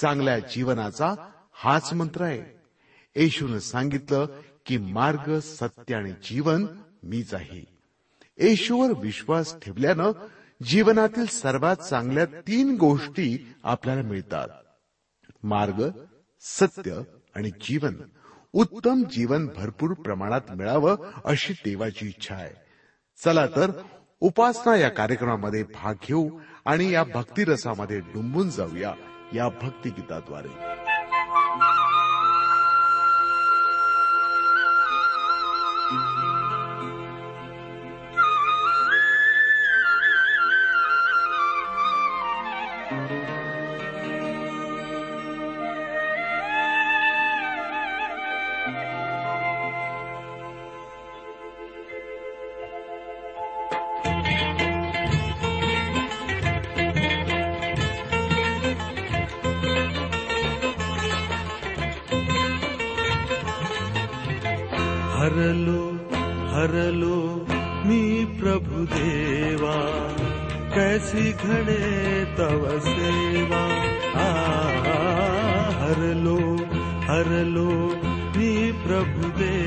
चांगल्या जीवनाचा हाच मंत्र आहे. येशून सांगितलं की मार्ग सत्य आणि जीवन मीच आहे. येशूवर विश्वास ठेवल्यानं जीवनातील सर्वात चांगल्या तीन गोष्टी आपल्याला मिळतात. मार्ग सत्य आणि जीवन. उत्तम जीवन भरपूर प्रमाणात मिळावं अशी देवाची इच्छा आहे. चला तर उपासना या कार्यक्रमामध्ये भाग घेऊ आणि या भक्तिरसामध्ये डुंबून जाऊया. या भक्तिगीताद्वारे.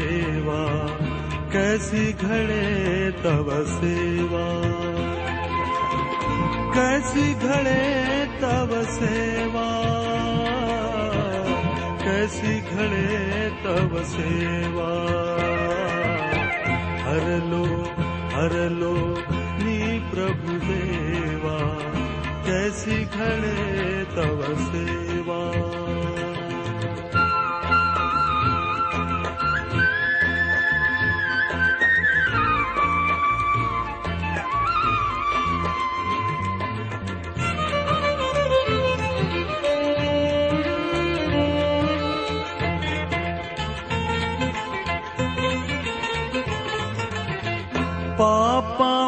देवा कैसी घडे तव सेवा। कैसी घडे तव सेवा कैसी घड़े तब सेवा। हर लो हर लो नी प्रभु देवा कैसी घड़े तब सेवा।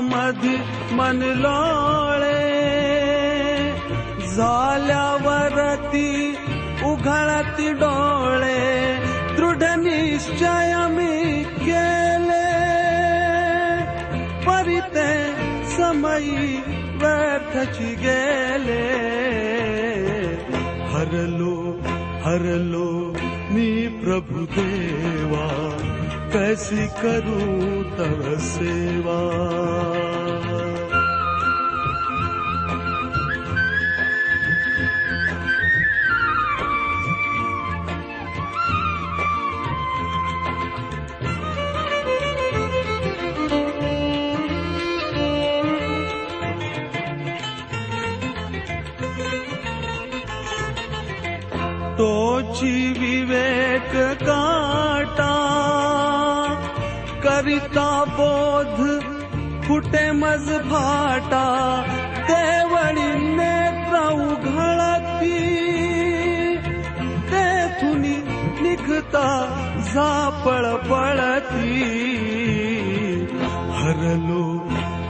पापामध्ये मन लोळे झाल्यावरती उघळती डोळे दृढ निश्चय मी केले. परिते समयी व्यर्थची गेले. हरलो हरलो मी प्रभु देवा कैसी करूं तव सेवा करिता बोध? फुटे मज फाटा देवळी नेत्र उघळती तेथून निघता झापळ पळती. हरलो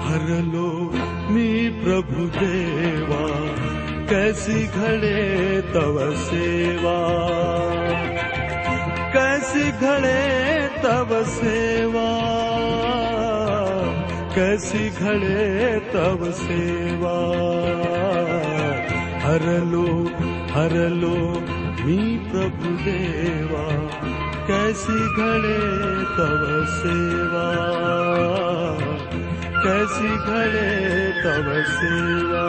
हरलो मी प्रभु देवा कैसी घड़े तव सेवा? कैसी घड़े तव सेवा? कैसी घड़े तब सेवा। हरलो हरलो मी प्रभु देवा। कैसी घड़े तब सेवा। कैसी घड़े तब सेवा।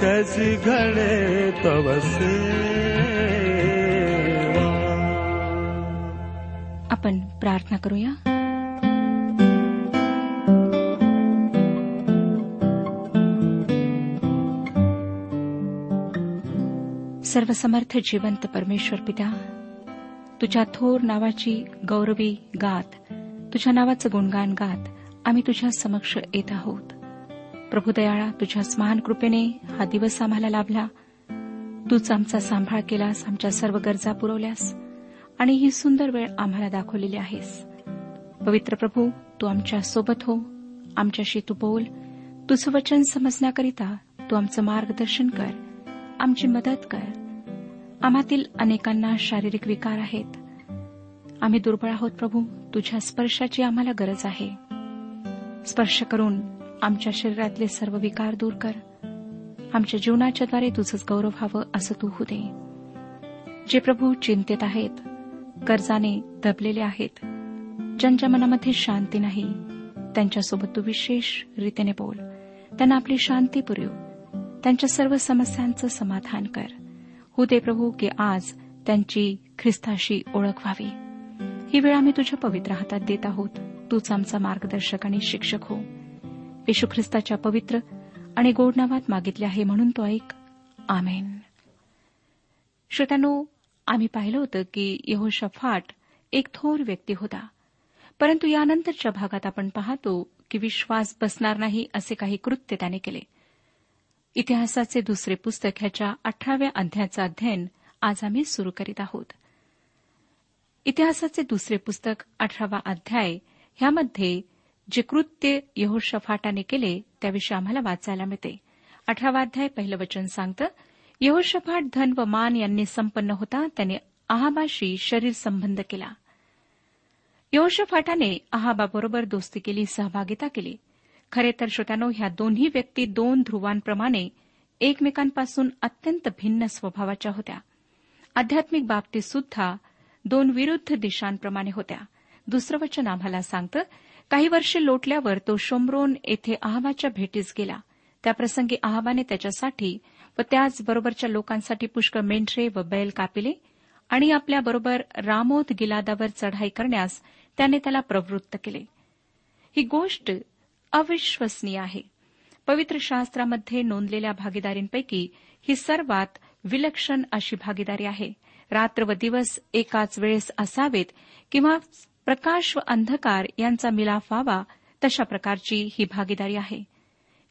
कैसी घड़े तब सेवा। आपण प्रार्थना करूया। सर्वसमर्थ जिवंत परमेश्वर पिता तुझ्या थोर नावाची गौरवी गात तुझ्या नावाचं गुणगान गात आम्ही तुझ्या समक्ष येत आहोत. प्रभुदयाळा तुझ्याच तुझ्या कृपेने हा दिवस आम्हाला लाभला. तूच आमचा सांभाळ केलास आमच्या सर्व गरजा पुरवल्यास आणि ही सुंदर वेळ आम्हाला दाखवलेली आहेस. पवित्र प्रभू तू आमच्यासोबत हो आमच्याशी तू बोल तुझं वचन समजण्याकरिता तू आमचं मार्गदर्शन कर आमची मदत कर. आम्हातील अनेकांना शारीरिक विकार आहेत. आम्ही दुर्बळ आहोत प्रभू. तुझ्या स्पर्शाची आम्हाला गरज आहे. स्पर्श करून आमच्या शरीरातले सर्व विकार दूर कर. आमच्या जीवनाच्याद्वारे तुझंच गौरव व्हावं असं तू होऊ दे. जे प्रभू चिंतेत आहेत कर्जाने दबलेले आहेत ज्यांच्या मनामध्ये शांती नाही त्यांच्यासोबत तू विशेष रीतीने बोल. त्यांना आपली शांती पुरव. त्यांच्या सर्व समस्यांचं समाधान कर. हो प्रभू की आज त्यांची ख्रिस्ताशी ओळख व्हावी. ही वेळ आम्ही तुझ्या पवित्र हातात देत आहोत. तूच आमचा मार्गदर्शक आणि शिक्षक हो. येशू ख्रिस्ताच्या पवित्र आणि गोड नावात मागितले आहे म्हणून तो ऐक. आमेन. श्रोत्यानो आम्ही पाहिलं होतं की यहोशफाट एक थोर व्यक्ती होता. परंतु यानंतरच्या भागात आपण पाहतो की विश्वास बसणार नाही असे काही कृत्य त्याने केले. इतिहासाचे दुसरे पुस्तक ह्याच्या अठराव्या अध्यायाचं अध्ययन आज आम्ही सुरू करीत आहोत. इतिहासाचे दुसरे पुस्तक अठरावा अध्याय ह्यामध्ये जे कृत्य यहोशफाटाने केले त्याविषयी आम्हाला वाचायला मिळते. अठरावा अध्याय पहिलं वचन सांगतं यहोशफाट धन व मान यांनी संपन्न होता त्याने आहाबाशी शरीर संबंध केला. यहोशफाटाने आहाबाबरोबर दोस्ती केली सहभागिता केली. खरे तर श्रोत्यानो ह्या दोन्ही व्यक्ती दोन ध्रुवांप्रमाणे एकमेकांपासून अत्यंत भिन्न स्वभावाच्या होत्या. आध्यात्मिक बाबतीत सुद्धा दोन विरुद्ध दिशांप्रमाणे होत्या. दुसरं वचन आम्हाला सांगतं काही वर्षे लोटल्यावर तो शोमरोन येथे आहाबाच्या भेटीस गेला. त्याप्रसंगी आहाबाने त्याच्यासाठी व त्याचबरोबरच्या लोकांसाठी पुष्कळ मेंढरे व बैल कापिले आणि आपल्याबरोबर रामोद गिलादावर चढाई करण्यास त्याने त्याला प्रवृत्त केले. ही गोष्ट अविश्वसनीय आहे. पवित्र शास्त्रामध्ये नोंदलेल्या भागीदारींपैकी ही सर्वात विलक्षण अशी भागीदारी आहे. रात्र व दिवस एकाच वेळेस असावेत किंवा प्रकाश व अंधकार यांचा मिलाफ व्हावा तशा प्रकारची ही भागीदारी आहे.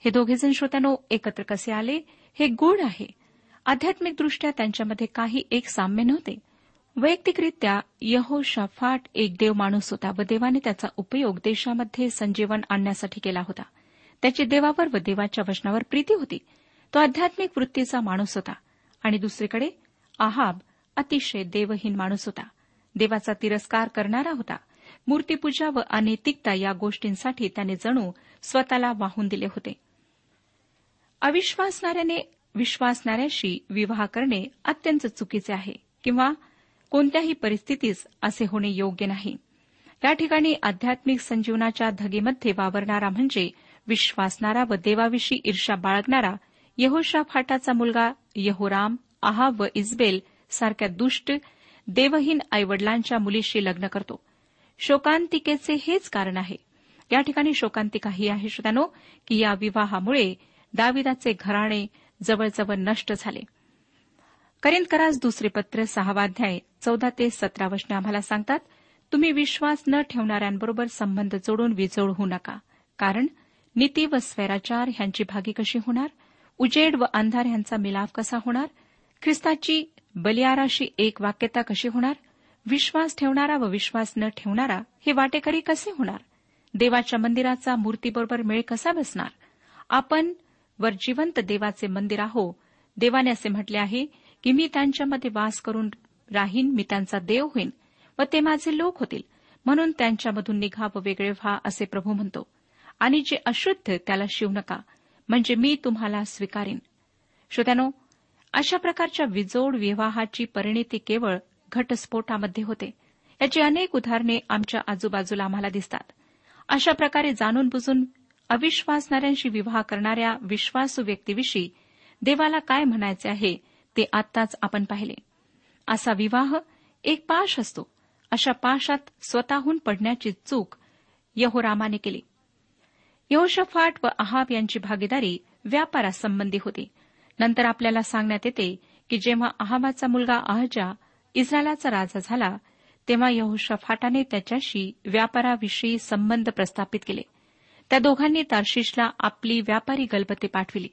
हे दोघेजण श्रोत्यानो एकत्र कसे आले? हे गुण आहे. आध्यात्मिकदृष्ट्या त्यांच्यामध्ये काही एक साम्य नव्हते. वैयक्तिकरित्या यहोशाफाट एक देव माणूस होता व देवाने त्याचा उपयोग देशामध्ये संजीवन आणण्यासाठी केला होता. त्याची देवावर व देवाच्या वचनावर प्रीती होती. तो आध्यात्मिक वृत्तीचा माणूस होता. आणि दुसरीकडे आहाब अतिशय देवहीन माणूस होता. देवाचा तिरस्कार करणारा होता. मूर्तीपूजा व अनैतिकता या गोष्टींसाठी त्याने जणू स्वतःला वाहून दिले होते. अविश्वासणाऱ्याने विश्वासणाऱ्याशी विवाह करणे अत्यंत चुकीचे आहे. किंवा कोणत्याही परिस्थितीस असे होणे योग्य नाही. या ठिकाणी आध्यात्मिक संजीवनाच्या धगेमध्ये वावरणारा म्हणजे विश्वासणारा व देवाविषयी ईर्षा बाळगणारा यहोशा फाटाचा मुलगा यहोराम आहा व इस्बेल सारख्या दुष्ट देवहीन आईवडिलांच्या मुलीशी लग्न करतो. शोकांतिकेचे हेच कारण आहे. या ठिकाणी शोकांतिका ही आहे श्रोत्यानो की या विवाहामुळे दाविदाचे घराणे जवळजवळ नष्ट झाले. करिंदकरास दुसरे पत्र सहावाध्याय चौदा ते सतरा वचने आम्हाला सांगतात तुम्ही विश्वास न ठेवणाऱ्यांबरोबर संबंध जोडून विजोड होऊ नका. कारण नीती व स्वैराचार ह्यांची भागी कशी होणार? उजेड व अंधार ह्यांचा मिलाफ कसा होणार? ख्रिस्ताची बलियाराशी एक वाक्यता कशी होणार? विश्वास ठेवणारा व विश्वास न ठेवणारा हे वाटेकरी कसे होणार? देवाच्या मंदिराचा मूर्तीबरोबर मेळ कसा बसणार? आपण वर जिवंत देवाचे मंदिर आहो. देवाने असे म्हटले आहे की मी त्यांच्यामध्ये वास करून राहीन मी त्यांचा देव होईन व ते माझे लोक होतील. म्हणून त्यांच्यामधून निघा व वेगळे व्हा असे प्रभू म्हणतो. आणि जे अशुद्ध त्याला शिव नका म्हणजे मी तुम्हाला स्वीकारीन. श्रोत्यानो अशा प्रकारच्या विजोड विवाहाची परिणिती केवळ घटस्फोटामध्ये होते. याची अनेक उदाहरणे आमच्या आजूबाजूला आम्हाला दिसतात. अशा प्रकारे जाणून बुजून अविश्वासणाऱ्यांशी विवाह करणाऱ्या विश्वासू व्यक्तीविषयी देवाला काय म्हणायचे आहे ते आत्ताच आपण पाहिले. असा विवाह एक पाश असतो. अशा पाशात स्वतःहून पडण्याची चूक यहोरामाने केली. यहोशफाट व अहाब यांची भागीदारी व्यापारासंबंधी होती. नंतर आपल्याला सांगण्यात येते की जेव्हा अहाबाचा मुलगा अहजा इस्रायलाचा राजा झाला तेव्हा यहोशफाटाने त्याच्याशी व्यापाराविषयी संबंध प्रस्थापित केले. त्या दोघांनी तार्शिशला आपली व्यापारी गलबते पाठविली.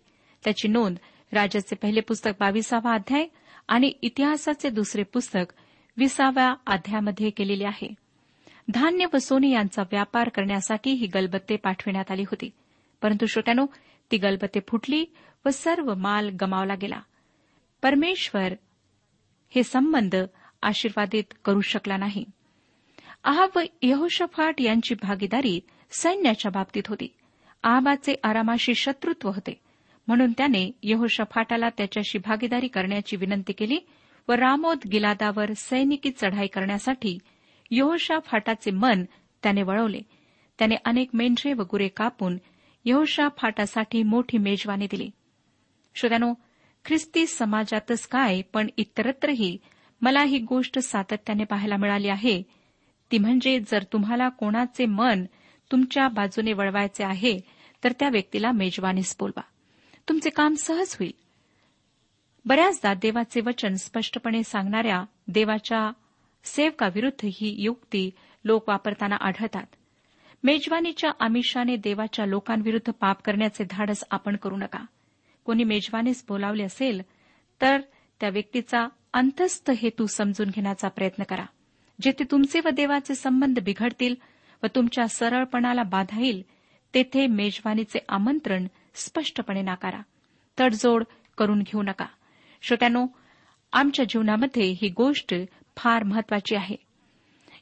त्याची नोंद राजाचे पहिले पुस्तक बावीसावा अध्याय आणि इतिहासाचे दुसरे पुस्तक विसाव्या अध्यायामध्ये केलेले आहे. धान्य व सोने यांचा व्यापार करण्यासाठी ही गलबत्ते पाठविण्यात आली होती. परंतु श्रोत्यानो ती गलबत्ते फुटली व सर्व माल गमावला गेला. परमेश्वर हे संबंध आशीर्वादित करू शकला नाही. आहाब व यहोशफाट यांची भागीदारी सैन्याच्या बाबतीत होती. आहाबाचे आरामाशी शत्रुत्व होते. म्हणून त्याने यहोशफाटाला त्याच्याशी भागीदारी करण्याची विनंती केली व रामोद गिलादावर सैनिकी चढाई करण्यासाठी यहोशाफाटाचे मन त्याने वळवले. त्याने अनेक मेंढरे व गुरे कापून यहोशाफाटासाठी मोठी मेजवानी दिली. श्रोत्यानो ख्रिस्ती समाजातच काय पण इतरत्रही मला ही गोष्ट सातत्याने पाहायला मिळाली आहे. ती म्हणजे जर तुम्हाला कोणाचे मन तुमच्या बाजूने वळवायचे आहे तर त्या व्यक्तीला मेजवानीस बोलवा. तुमचे काम सहज होईल. बऱ्याचदा देवाचे वचन स्पष्टपणे सांगणाऱ्या देवाच्या सेवकाविरुद्ध ही युक्ती लोक वापरताना आढळतात. मेजवानीच्या आमिषाने देवाच्या लोकांविरुद्ध पाप करण्याचे धाडस आपण करू नका. कोणी मेजवानीस बोलावले असेल तर त्या व्यक्तीचा अंतस्थ हेतू समजून घेण्याचा प्रयत्न करा. जेथे तुमचे व देवाचे संबंध बिघडतील व तुमच्या सरळपणाला बाधा येईल तेथे मेजवानीचे आमंत्रण स्पष्टपणे नाकारा. तडजोड करून घेऊ नका. श्रोत्यानो आमच्या जीवनामध्ये ही गोष्ट फार महत्वाची आहे.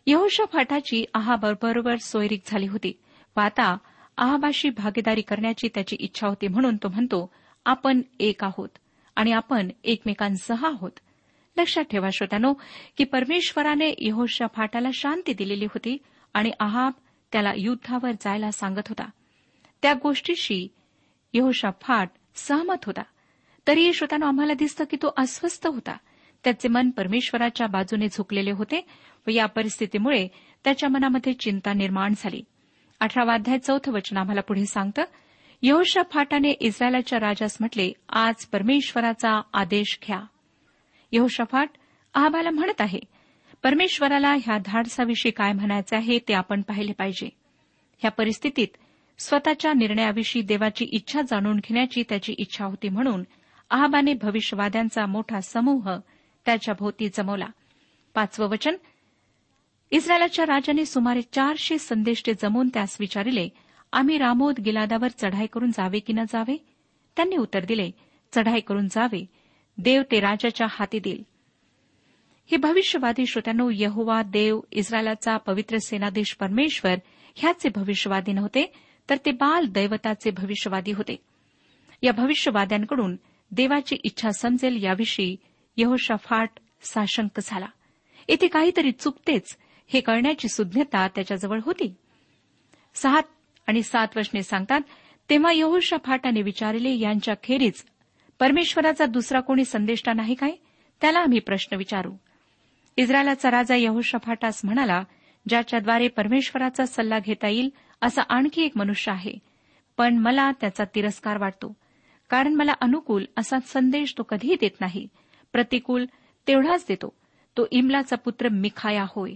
यहोशा फाटाची आहाबरोबर सोयरीक झाली होती व आता आहाबाशी भागीदारी करण्याची त्याची इच्छा होती म्हणून तो म्हणतो आपण एक आहोत आणि आपण एकमेकांसह आहोत. लक्षात ठेवा श्रोत्यानो की परमेश्वराने यहोशा फाटाला शांती दिलेली होती आणि आहाब त्याला युद्धावर जायला सांगत होता. त्या गोष्टीशी यहोशाफाट सहमत होता. तरीही श्रोत्यानो आम्हाला दिसतं की तो अस्वस्थ होता. त्याचे मन परमेश्वराच्या बाजूने झुकलेले होते व या परिस्थितीमुळे त्याच्या मनामध्ये चिंता निर्माण झाली. अठरावा अध्याय चौथं वचन आम्हाला पुढे सांगतं यहोशा फाटाने इस्रायलाच्या राजास म्हटले आज परमेश्वराचा आदेश घ्या. यहोशाफाट आम्हाला म्हणत आहे परमेश्वराला ह्या धाडसाविषयी काय म्हणायचे आहे ते आपण पाहिले पाहिजे. ह्या परिस्थितीत स्वतःच्या निर्णयाविषयी देवाची इच्छा जाणून घेण्याची त्याची इच्छा होती म्हणून आहाबाने भविष्यवाद्यांचा मोठा समूह त्याच्या भोवती जमवला. पाचवं वचन इस्रायलाच्या राजाने सुमारे चारशे संदेष्टे जमून त्यास विचारिले आम्ही रामोद गिलादावर चढाई करून जावे की न जावे? त्यांनी उत्तर दिले चढाई करून जावे देव ते राजाच्या हाती देईल. हे भविष्यवादी श्रोत्यानो यहोवा देव इस्रायलाचा पवित्र सेनाधीश परमेश्वर ह्याचे भविष्यवादी नव्हते तर ते बाल दैवताचे भविष्यवादी होते. या भविष्यवाद्यांकडून देवाची इच्छा समजेल याविषयी यहोशाफाट साशंक झाला. येथे काहीतरी चुकतेच हे कळण्याची सुज्ञता त्याच्याजवळ होती. सहा आणि सात वचने सांगतात तेव्हा यहोशा फाटाने विचारले यांच्या खेरीज परमेश्वराचा दुसरा कोणी संदेष्टा नाही काय? त्याला आम्ही प्रश्न विचारू. इस्रायलाचा राजा यहोशा फाटास म्हणाला ज्याच्याद्वारे परमेश्वराचा सल्ला घेता येईल असा आणखी एक मनुष्य आहे. पण मला त्याचा तिरस्कार वाटतो. कारण मला अनुकूल असा संदेश तो कधीही देत नाही. प्रतिकूल तेवढाच देतो. तो इमलाचा पुत्र मिखाया होय.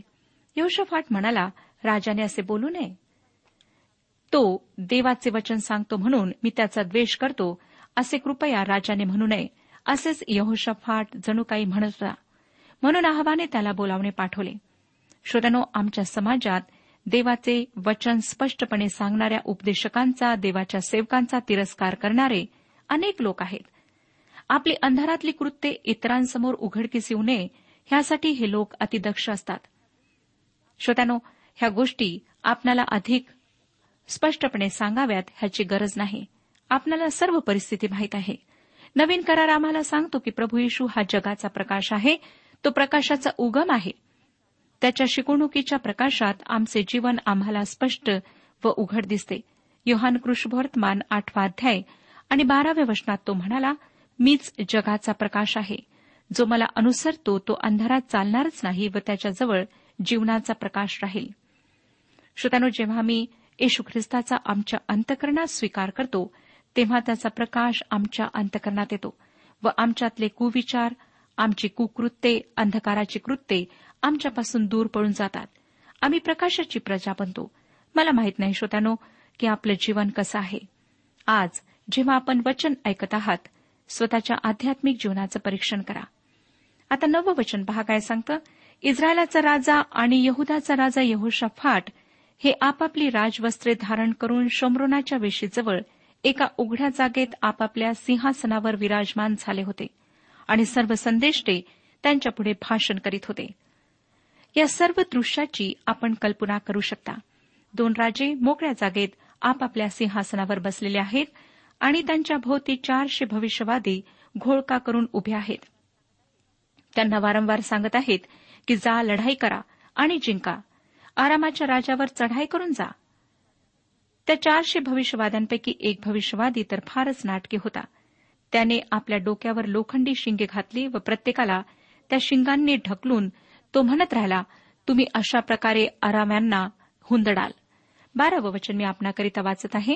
यहोशफाट म्हणाला राजाने असे बोलू नये. तो देवाचे वचन सांगतो म्हणून मी त्याचा द्वेष करतो. असे कृपया राजाने म्हणू नये. असेच यहोशफाट जणू काही म्हणत होता. म्हणून आहाबाने त्याला बोलावणे पाठवले. श्रोत्यानो आमच्या समाजात देवाचे वचन स्पष्टपणे सांगणाऱ्या उपदेशकांचा देवाच्या सेवकांचा तिरस्कार करणारे अनेक लोक आहेत. आपली अंधारातली कृत्ये इतरांसमोर उघडकीस येऊ नये ह्यासाठी हे लोक अतिदक्ष असतात. श्रोत्यानो ह्या गोष्टी आपणाला अधिक स्पष्टपणे सांगाव्यात ह्याची गरज नाही. आपणाला सर्व परिस्थिती माहीत आहे. नवीन करार आम्हाला सांगतो की प्रभू येशू हा जगाचा प्रकाश आहे. तो प्रकाशाचा उगम आहे. त्याच्या शिकवणुकीच्या प्रकाशात आमचे जीवन आम्हाला स्पष्ट व उघड दिसते. योहान कृष्णवर्तमान आठवा अध्याय आणि बाराव्या वचनात तो म्हणाला मीच जगाचा प्रकाश आहे. जो मला अनुसरतो तो अंधारात चालणारच नाही व त्याच्याजवळ जीवनाचा प्रकाश राहील. श्रोत्यानो जेव्हा मी येशू ख्रिस्ताचा आमच्या अंतकरणात स्वीकार करतो तेव्हा त्याचा प्रकाश आमच्या अंतकरणात येतो व आमच्यातले कुविचार आमची कुकृत्ये अंधकाराची कृत्ये आमच्यापासून दूर पळून जातात. आम्ही प्रकाशाची प्रजा बनतो. मला माहीत नाही श्रोत्यानो की आपलं जीवन कसं आहे. आज जेव्हा आपण वचन ऐकत आहात स्वतःच्या आध्यात्मिक जीवनाचं परीक्षण करा. आता नवं वचन पहा काय सांगतं? इस्रायलाचा राजा आणि यहुदाचा राजा यहोशाफाट हे आपापली राजवस्त्रे धारण करून शमरोनाच्या वेशीजवळ एका उघड्या जागेत आपापल्या सिंहासनावर विराजमान झाले होते आणि सर्व संदेष्टे त्यांच्यापुढे भाषण करीत होते. या सर्व दृश्याची आपण कल्पना करू शकता. दोन राजे मोकळ्या जागेत आपापल्या सिंहासनावर बसलेले आहेत आणि त्यांच्या भोवती चारशे भविष्यवादी घोळका करून उभे आहेत. त्यांना वारंवार सांगत आहेत की जा लढाई करा आणि जिंका. आरामाच्या राजावर चढाई करून जा. त्या चारशे भविष्यवाद्यांपैकी एक भविष्यवादी तर फारच नाटकी होता. त्याने आपल्या डोक्यावर लोखंडी शिंगे घातली व प्रत्येकाला त्या शिंगांनी ढकलून तो म्हणत राहिला तुम्ही अशा प्रकारे आराम्यांना हुंदडाल. बारावं वचन मी आपणाकरिता वाचत आहे.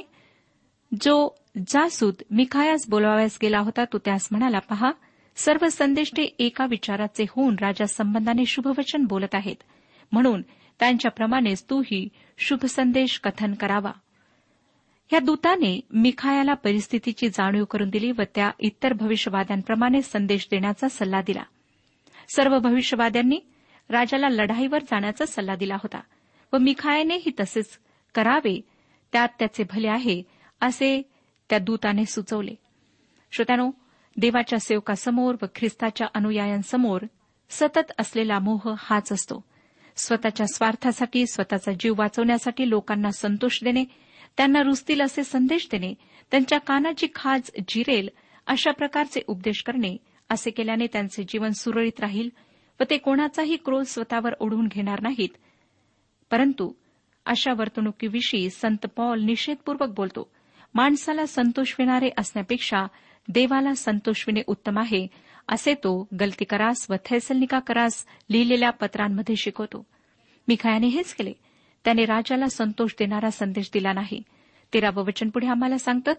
जो जासूद मिखायास बोलावयास गेला होता तो त्यास म्हणाला पहा सर्व संदेष्टे एका विचाराचे होऊन राजा संबंधाने शुभवचन बोलत आहेत. म्हणून त्यांच्याप्रमाणेच तूही शुभ संदेश कथन करावा. या दूताने मिखायाला परिस्थितीची जाणीव करून दिली व त्या इतर भविष्यवाद्यांप्रमाणे संदेश देण्याचा सल्ला दिला. सर्व भविष्यवाद्यांनी राजाला लढाईवर जाण्याचा सल्ला दिला होता व मिखायानेही तसेच करावे त्यात त्याचे भले आहे असे त्या दूताने सुचवले. श्रोत्यानो देवाच्या सेवकासमोर व ख्रिस्ताच्या अनुयायांसमोर सतत असलेला मोह हाच असतो. स्वतःच्या स्वार्थासाठी स्वतःचा जीव वाचवण्यासाठी लोकांना संतोष देणे त्यांना रुजतील असे संदेश देणे त्यांच्या कानाची खाज जिरेल अशा प्रकारचे उपदेश करणे असे केल्याने त्यांचे जीवन सुरळीत राहील व ते कोणाचाही क्रोध स्वतःवर ओढून घेणार नाहीत. परंतु अशा वर्तणुकीविषयी संत पॉल निषेधपूर्वक बोलतो माणसाला संतोषविणारे असण्यापेक्षा देवाला संतोषविणे उत्तम आहे असे तो गलतीकरास व थैसलनिका करास लिहिलेल्या पत्रांमध्ये शिकवतो. मिखायाने हेच केले. त्याने राजाला संतोष देणारा संदेश दिला नाही. तेरावं वचन पुढे आम्हाला सांगतं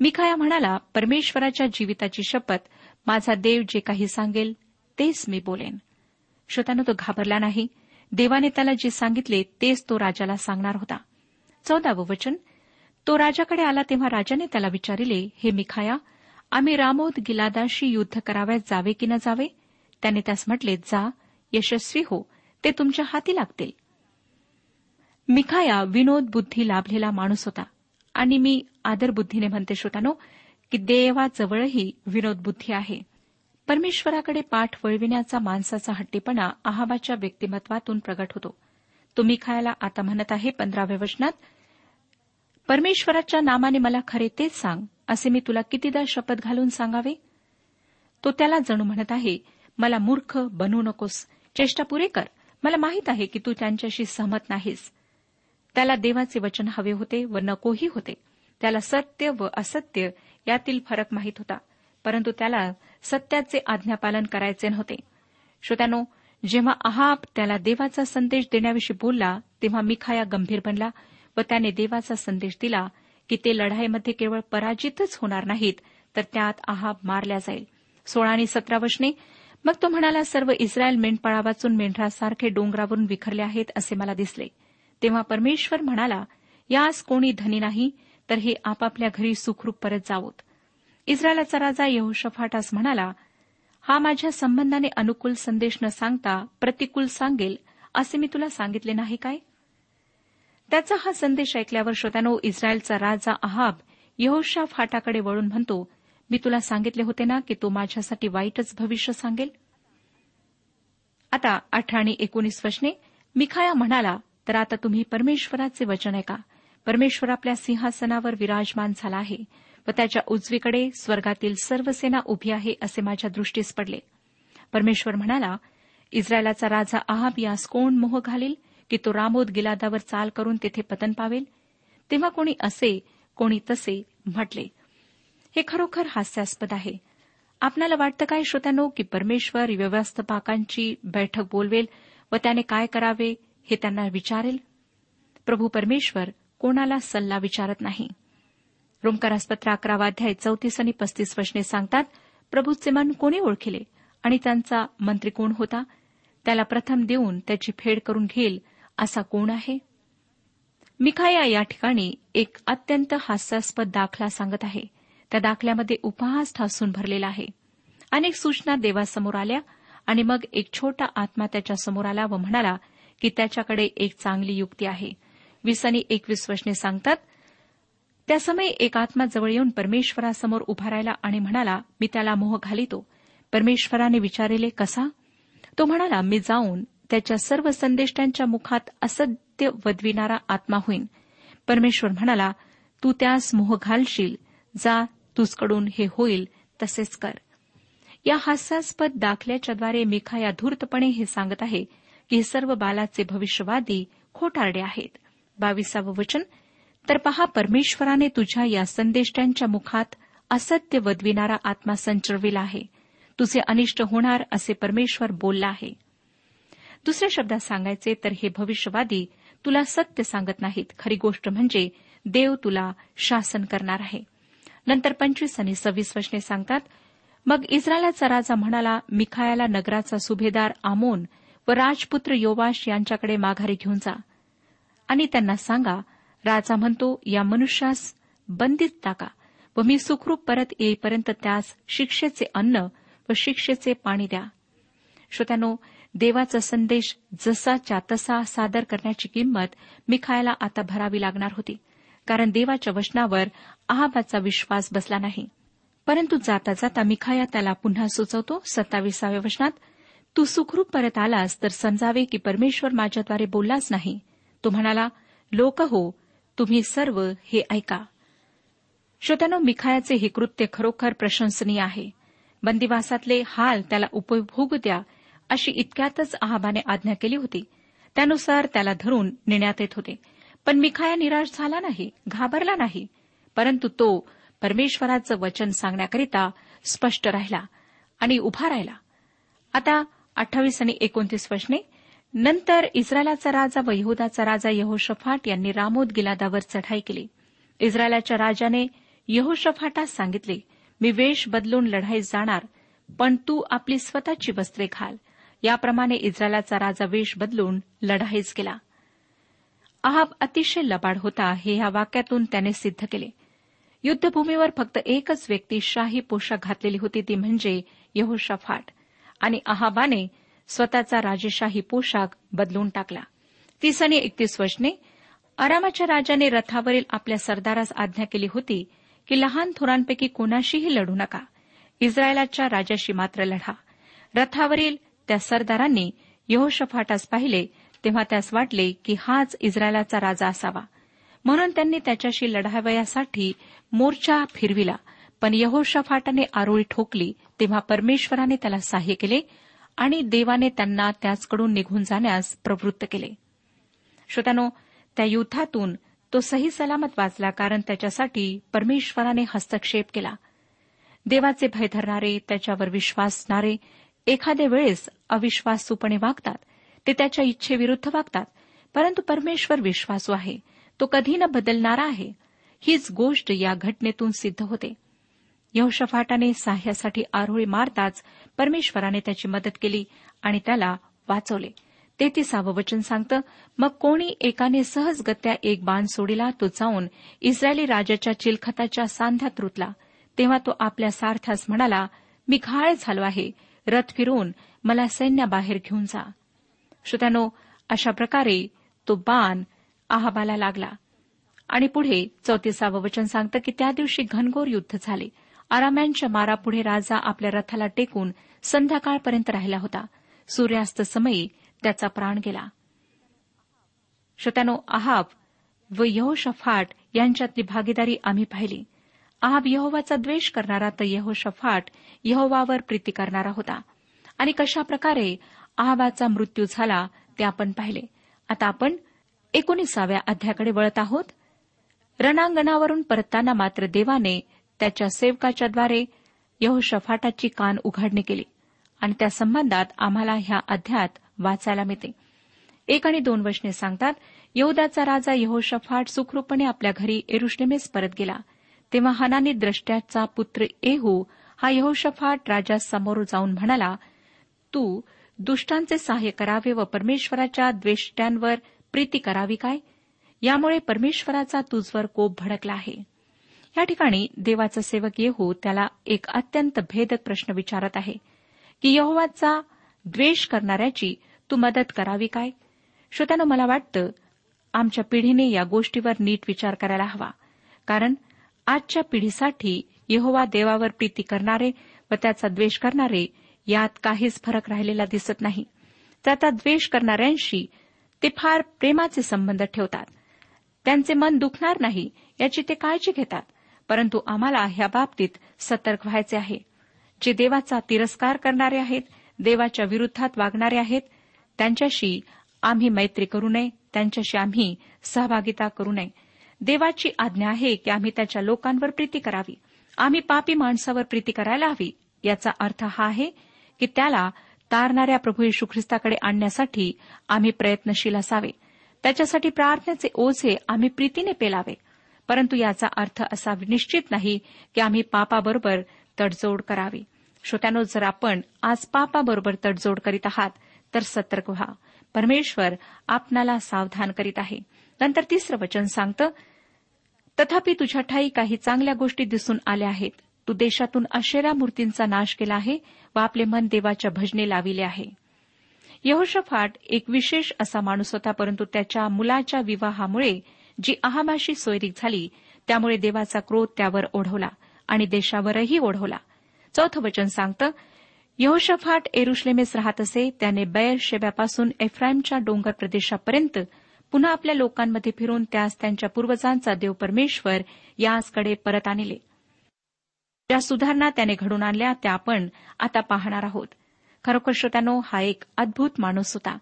मिखाया म्हणाला परमेश्वराच्या जीविताची शपथ माझा देव जे काही सांगेल तेच मी बोलेन. श्रोत्यानं तो घाबरला नाही. देवाने त्याला जे सांगितले तेच तो राजाला सांगणार होता. चौदावं वचन. तो राजाकडे आला तेव्हा राजाने त्याला विचारिले हे मिखाया आम्ही रामोद गिलादाशी युद्ध करावयास जावे की न जावे? त्याने त्यास म्हटले जा यशस्वी हो ते तुमच्या हाती लागतील. मिखाया विनोद बुद्धी लाभलेला माणूस होता. आणि मी आदरबुद्धीने म्हणते श्रोतानो की देवाजवळही विनोद बुद्धी आहे. परमेश्वराकडे पाठ वळविण्याचा माणसाचा हट्टीपणा आहाबाच्या व्यक्तिमत्वातून प्रगट होतो. तुम्ही खायला आता म्हणत आहे पंधराव्या वचनात परमेश्वराच्या नामाने मला खरे तेच सांग असे मी तुला कितीदा शपथ घालून सांगावे? तो त्याला जणू म्हणत आहे मला मूर्ख बनू नकोस चेष्टा पुरे कर. मला माहीत आहे की तू त्यांच्याशी सहमत नाहीस. त्याला देवाचे वचन हवे होते व नकोही होते. त्याला सत्य व असत्य यातील फरक माहीत होता. परंतु त्याला सत्याचे आज्ञापालन करायचे नव्हते. श्रोत्यानो जेव्हा आहाब त्याला देवाचा संदेश देण्याविषयी बोलला तेव्हा मिखाया गंभीर बनला व त्याने देवाचा संदेश दिला की ते लढाईमध्ये केवळ पराजितच होणार नाहीत तर त्यात आहाब मारल्या जाईल. सोळा आणि सतरा वशने मग तो म्हणाला सर्व इस्रायल मेंढपाळा वाचून मेंढरासारखे डोंगरावरून विखरले आहेत असे मला दिसले. तेव्हा परमेश्वर म्हणाला यास कोणी धनी नाही तर हे आपापल्या घरी सुखरूप परत जावोत. इस्रायलाचा राजा यहोशफाटास म्हणाला हा माझ्या संबंधाने अनुकूल संदेश न सांगता प्रतिकूल सांगेल असे मी तुला सांगितले नाही काय? त्याचा हा संदेश ऐकल्यावर श्रोत्यानो इस्रायलचा राजा अहाब यहोशा फाटाकडे वळून म्हणतो मी तुला सांगितले होते ना की तो माझ्यासाठी वाईटच भविष्य सांगेल? आता अठरा आणि एकोणीस वचने मिखाया म्हणाला तर आता तुम्ही परमेश्वराचे वचन ऐका. परमेश्वर आपल्या सिंहासनावर विराजमान झाला आहे. व त्याच्या उजवीकडे स्वर्गातील सर्व सेना उभी आहे असे माझ्या दृष्टीस पडले. परमेश्वर म्हणाला इस्रायलाचा राजा आहाब यास कोण मोह घालील? की तो रामोद गिलादावर चाल करून तेथे पतन पावेल? तेव्हा कोणी असे कोणी तसे म्हटले. हे खरोखर हास्यास्पद आहे. आपणाला वाटतं काय श्रोत्यानो की परमेश्वर व्यवस्थापकांची बैठक बोलवेल व त्याने काय करावे हे त्यांना विचारेल? प्रभू परमेश्वर कोणाला सल्ला विचारत नाही. रोमकारासपत्र अकरावा अध्याय चौतीस आणि पस्तीस वचने सांगतात प्रभूचे मन कोणी ओळखिले आणि त्यांचा मंत्री कोण होता? त्याला प्रथम देऊन त्याची फेड करून घेईल असा कोण आहे? मिखाया या ठिकाणी एक अत्यंत हास्यास्पद दाखला सांगत आहे. त्या दाखल्यामध्ये उपहास ठासून भरलेला आहे. अनेक सूचना देवासमोर आल्या आणि मग एक छोटा आत्मा त्याच्यासमोर आला व म्हणाला की त्याच्याकडे एक चांगली युक्ती आहे. वीस आणि एकवीस वचने सांगतात त्या समय एक आत्मा जवळ येऊन परमेश्वरासमोर उभा राहिला आणि म्हणाला मी त्याला मोह घालितो. परमेश्वराने विचारले कसा? तो म्हणाला मी जाऊन त्याच्या सर्व संदेष्टांच्या मुखात असत्य वदविणारा आत्मा होईन. परमेश्वर म्हणाला तू त्यास मोह घालशील. जा तुझकडून हे होईल तसेच कर. या हास्यास्पद दाखल्याच्याद्वारे मिखाया धूर्तपणे हे सांगत आहे की हे सर्व बालाचे भविष्यवादी खोटारडे आहेत. बावीसावं वचन तर पहा परमेश्वराने तुझ्या या संदेष्ट्यांच्या मुखात असत्य वदविणारा आत्मा संचरविला आहे. तुझे अनिष्ट होणार असे परमेश्वर बोलला आहे. दुसऱ्या शब्दात सांगायचे तर हे भविष्यवादी तुला सत्य सांगत नाहीत. खरी गोष्ट म्हणजे देव तुला शासन करणार आहे. नंतर पंचवीस आणि सव्वीस वचने सांगतात मग इस्रायलाचा राजा म्हणाला मिखायाला नगराचा सुभेदार आमोन व राजपुत्र योवाश यांच्याकडे माघारी घेऊन जा. आणि त्यांना सांगा राजा म्हणतो या मनुष्यास बंदीत टाका व मी सुखरूप परत येईपर्यंत त्यास शिक्षेचे अन्न व शिक्षेचे पाणी द्या. श्रोत्यानो देवाचा संदेश जसाच्या तसा सादर करण्याची किंमत मिखायला आता भरावी लागणार होती कारण देवाच्या वचनावर आहाबाचा विश्वास बसला नाही. परंतु जाता जाता मिखाया त्याला पुन्हा सुचवतो सत्ताविसाव्या वचनात तू सुखरूप परत आलास तर समजावे की परमेश्वर माझ्याद्वारे बोललाच नाही. तो म्हणाला लोक हो तुम्ही सर्व हे ऐका. श्रोत्यानो मिखायाचे हे कृत्य खरोखर प्रशंसनीय आहे. बंदिवासातले हाल त्याला उपभोगू द्या अशी इतक्यातच आहाबाने आज्ञा केली होती. त्यानुसार त्याला धरून नेण्यात येत होते. पण मिखाया निराश झाला नाही घाबरला नाही. परंतु तो परमेश्वराचं वचन सांगण्याकरिता स्पष्ट राहिला आणि उभा राहिला. आता अठ्ठावीस आणि एकोणतीस वचने नंतर इस्रायलाचा राजा व यहुदाचा राजा यहोशफाट यांनी रामोद गिलादावर चढाई केली. इस्रायलाच्या राजाने यहोशफाटास सांगितले मी वेश बदलून लढाईत जाणार पण तू आपली स्वतःची वस्त्रे घाल. याप्रमाणे इस्रायलाचा राजा वेश बदलून लढाईच गेला आहाब अतिशय लबाड होता हे या वाक्यातून त्याने सिद्ध केले. युद्धभूमीवर फक्त एकच व्यक्ती शाही पोशाख घातलेली होती ती म्हणजे यहोशफाट. आणि अहाबाने स्वतःचा राजेशाही पोशाख बदलून टाकला. तीस आणि एकतीस वचने आरामाच्या राजाने रथावरील आपल्या सरदारास आज्ञा केली होती की लहान थोरांपैकी कोणाशीही लढू नका. इस्रायलाच्या राजाशी मात्र लढा. रथावरील त्या सरदारांनी यहोशफाटास पाहिले तेव्हा त्यास वाटले की हाच इस्रायलाचा राजा असावा. म्हणून त्यांनी त्याच्याशी लढावयासाठी मोर्चा फिरविला. पण यहोशफाटाने आरोळी ठोकली तेव्हा परमेश्वराने त्याला सहाय्य केले आणि देवाने त्यांना त्याचकडून निघून जाण्यास प्रवृत्त केले. श्रोत्यानो त्या युद्धातून तो सही सलामत वाचला कारण त्याच्यासाठी परमेश्वराने हस्तक्षेप केला. देवाचे भय धरणारे त्याच्यावर विश्वासणारे एखाद्या वेळेस अविश्वासूपणे वागतात ते त्याच्या इच्छेविरुद्ध वागतात परंतु परमेश्वर विश्वासू आहे तो कधी न बदलणारा आहे हीच गोष्ट या घटनेतून सिद्ध होते. यहोशफाटाने साह्यासाठी आरोळी मारताच परमेश्वराने त्याची मदत केली आणि त्याला वाचवले. तेहतीसावं वचन सांगतं मग कोणी एकाने सहजगत्या एक बाण सोडिला तो जाऊन इस्रायली राजाच्या चिलखताच्या सांध्यात रुतला. तेव्हा तो आपल्या सारथ्यास म्हणाला मी घाळ झालो आहे. रथ फिरवून मला सैन्याबाहेर घेऊन जा. श्रोत्यानो अशा प्रकारे तो बाण आहाबाला लागला. आणि पुढे चौतीसावं वचन सांगतं की त्या दिवशी घनघोर युद्ध झाले. आराम्यांच्या मारापुढे राजा आपल्या रथाला टेकून संध्याकाळपर्यंत राहिला होता. सूर्यास्त समयी त्याचा प्राण गेला. श्रोत्यानो आहाब व यहोशफाट यांच्यातली भागीदारी आम्ही पाहिली. आहाब यहोवाचा द्वेष करणारा तर यहोशफाट यहोवावर प्रीती करणारा होता. आणि कशा प्रकारे आहाबाचा मृत्यू झाला ते आपण पाहिले. आता आपण एकोणीसाव्या अध्याकडे वळत आहोत. रणांगणावरून परतताना मात्र देवाने त्याच्या सेवकाच्याद्वारे यहोशफाटाची कान उघडणी केली. आणि त्या संबंधात आम्हाला ह्या अध्यात वाचायला मिळते. एक आणि दोन वचने सांगतात यहुदाचा राजा यहोशफाट सुखरूपणे आपल्या घरी एरुश्लेमेस परत गेला. तेव्हा हनानी द्रष्ट्याचा पुत्र एहू हा यहोशफाट राजा समोर जाऊन म्हणाला तू दुष्टांचे सहाय्य करावे व परमेश्वराच्या द्वेष्ट्यांवर प्रीती करावी काय? यामुळे परमेश्वराचा तुझवर कोप भडकला आहे. या ठिकाणी देवाचा सेवक येहू त्याला एक अत्यंत भेदक प्रश्न विचारत आहे की यहोवाचा द्वेष करणाऱ्याची तू मदत करावी काय? श्रोत्यानं मला वाटतं आमच्या पिढीने या गोष्टीवर नीट विचार करायला हवा. कारण आजच्या पिढीसाठी यहोवा देवावर प्रीती करणारे व त्याचा द्वेष करणारे यात काहीच फरक राहिलेला दिसत नाही. त्याचा द्वेष करणाऱ्यांशी ते फार प्रेमाचे संबंध ठेवतात. त्यांचे मन दुखणार नाही याची ते काळजी घेतात. परंतु आम्हाला ह्या बाबतीत सतर्क व्हायचे आहे. जे देवाचा तिरस्कार करणारे आहेत देवाच्या विरुद्धात वागणारे आहेत त्यांच्याशी आम्ही मैत्री करू नये त्यांच्याशी आम्ही सहभागिता करू नये. देवाची आज्ञा आहे की आम्ही त्याच्या लोकांवर प्रीती करावी. आम्ही पापी माणसावर प्रीती करायला हवी याचा अर्थ हा आहे की त्याला तारणाऱ्या प्रभू यशू ख्रिस्ताकडे आणण्यासाठी आम्ही प्रयत्नशील असावे. त्याच्यासाठी प्रार्थनेचे ओझे आम्ही प्रीतीने पेलावे. परंतु याचा अर्थ असा निश्चित नाही की आम्ही पापाबरोबर तडजोड करावी. श्रोत्यानो जर आपण आज पापाबरोबर तडजोड करीत आहात तर सतर्क व्हा. परमेश्वर आपणाला सावधान करीत आहे. नंतर तिसरं वचन सांगतं तथापि तुझ्या ठाई काही चांगल्या गोष्टी दिसून आल्या आहेत. तू देशातून अशेरा मूर्तींचा नाश केला आहे व आपले मन देवाच्या भजने लाविले आहे. यहोशफाट एक विशेष असा माणूस होता परंतु त्याच्या मुलाच्या विवाहामुळे जी अहामाशी सोयरीक झाली त्यामुळे देवाचा क्रोध त्यावर ओढवला आणि देशावरही ओढवला. चौथं वचन सांगतं यहोशफाट एरुश्लेमेस राहत असे त्याने बैर शेब्यापासून एफ्राईमच्या डोंगर प्रदेशापर्यंत पुन्हा आपल्या लोकांमध्ये फिरून त्यास त्यांच्या पूर्वजांचा देव परमेश्वर यासकडे परत आणले. ज्या सुधारणा त्याने घडून आणल्या त्या आपण आता पाहणार आहोत. खरोखर श्रोत्यानो हा एक अद्भुत माणूस होता.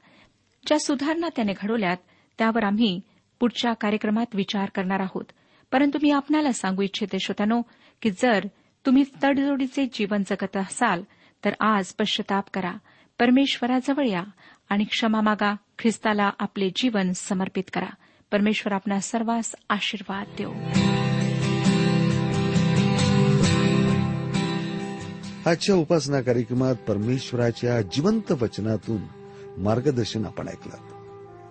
ज्या सुधारणा त्याने घडवल्यात त्यावर आम्ही पुढच्या कार्यक्रमात विचार करणार आहोत. परंतु मी आपणाला सांगू इच्छिते श्रोत्यानो की जर तुम्ही तडजोडीचे जीवन जगत असाल तर आज पश्चाताप करा. परमेश्वराजवळ या आणि क्षमा मागा. ख्रिस्ताला आपले जीवन समर्पित करा. परमेश्वर आपला सर्वांस आशीर्वाद देऊ. आजच्या उपासना कार्यक्रमात परमेश्वराच्या जिवंत वचनातून मार्गदर्शन आपण ऐकलं.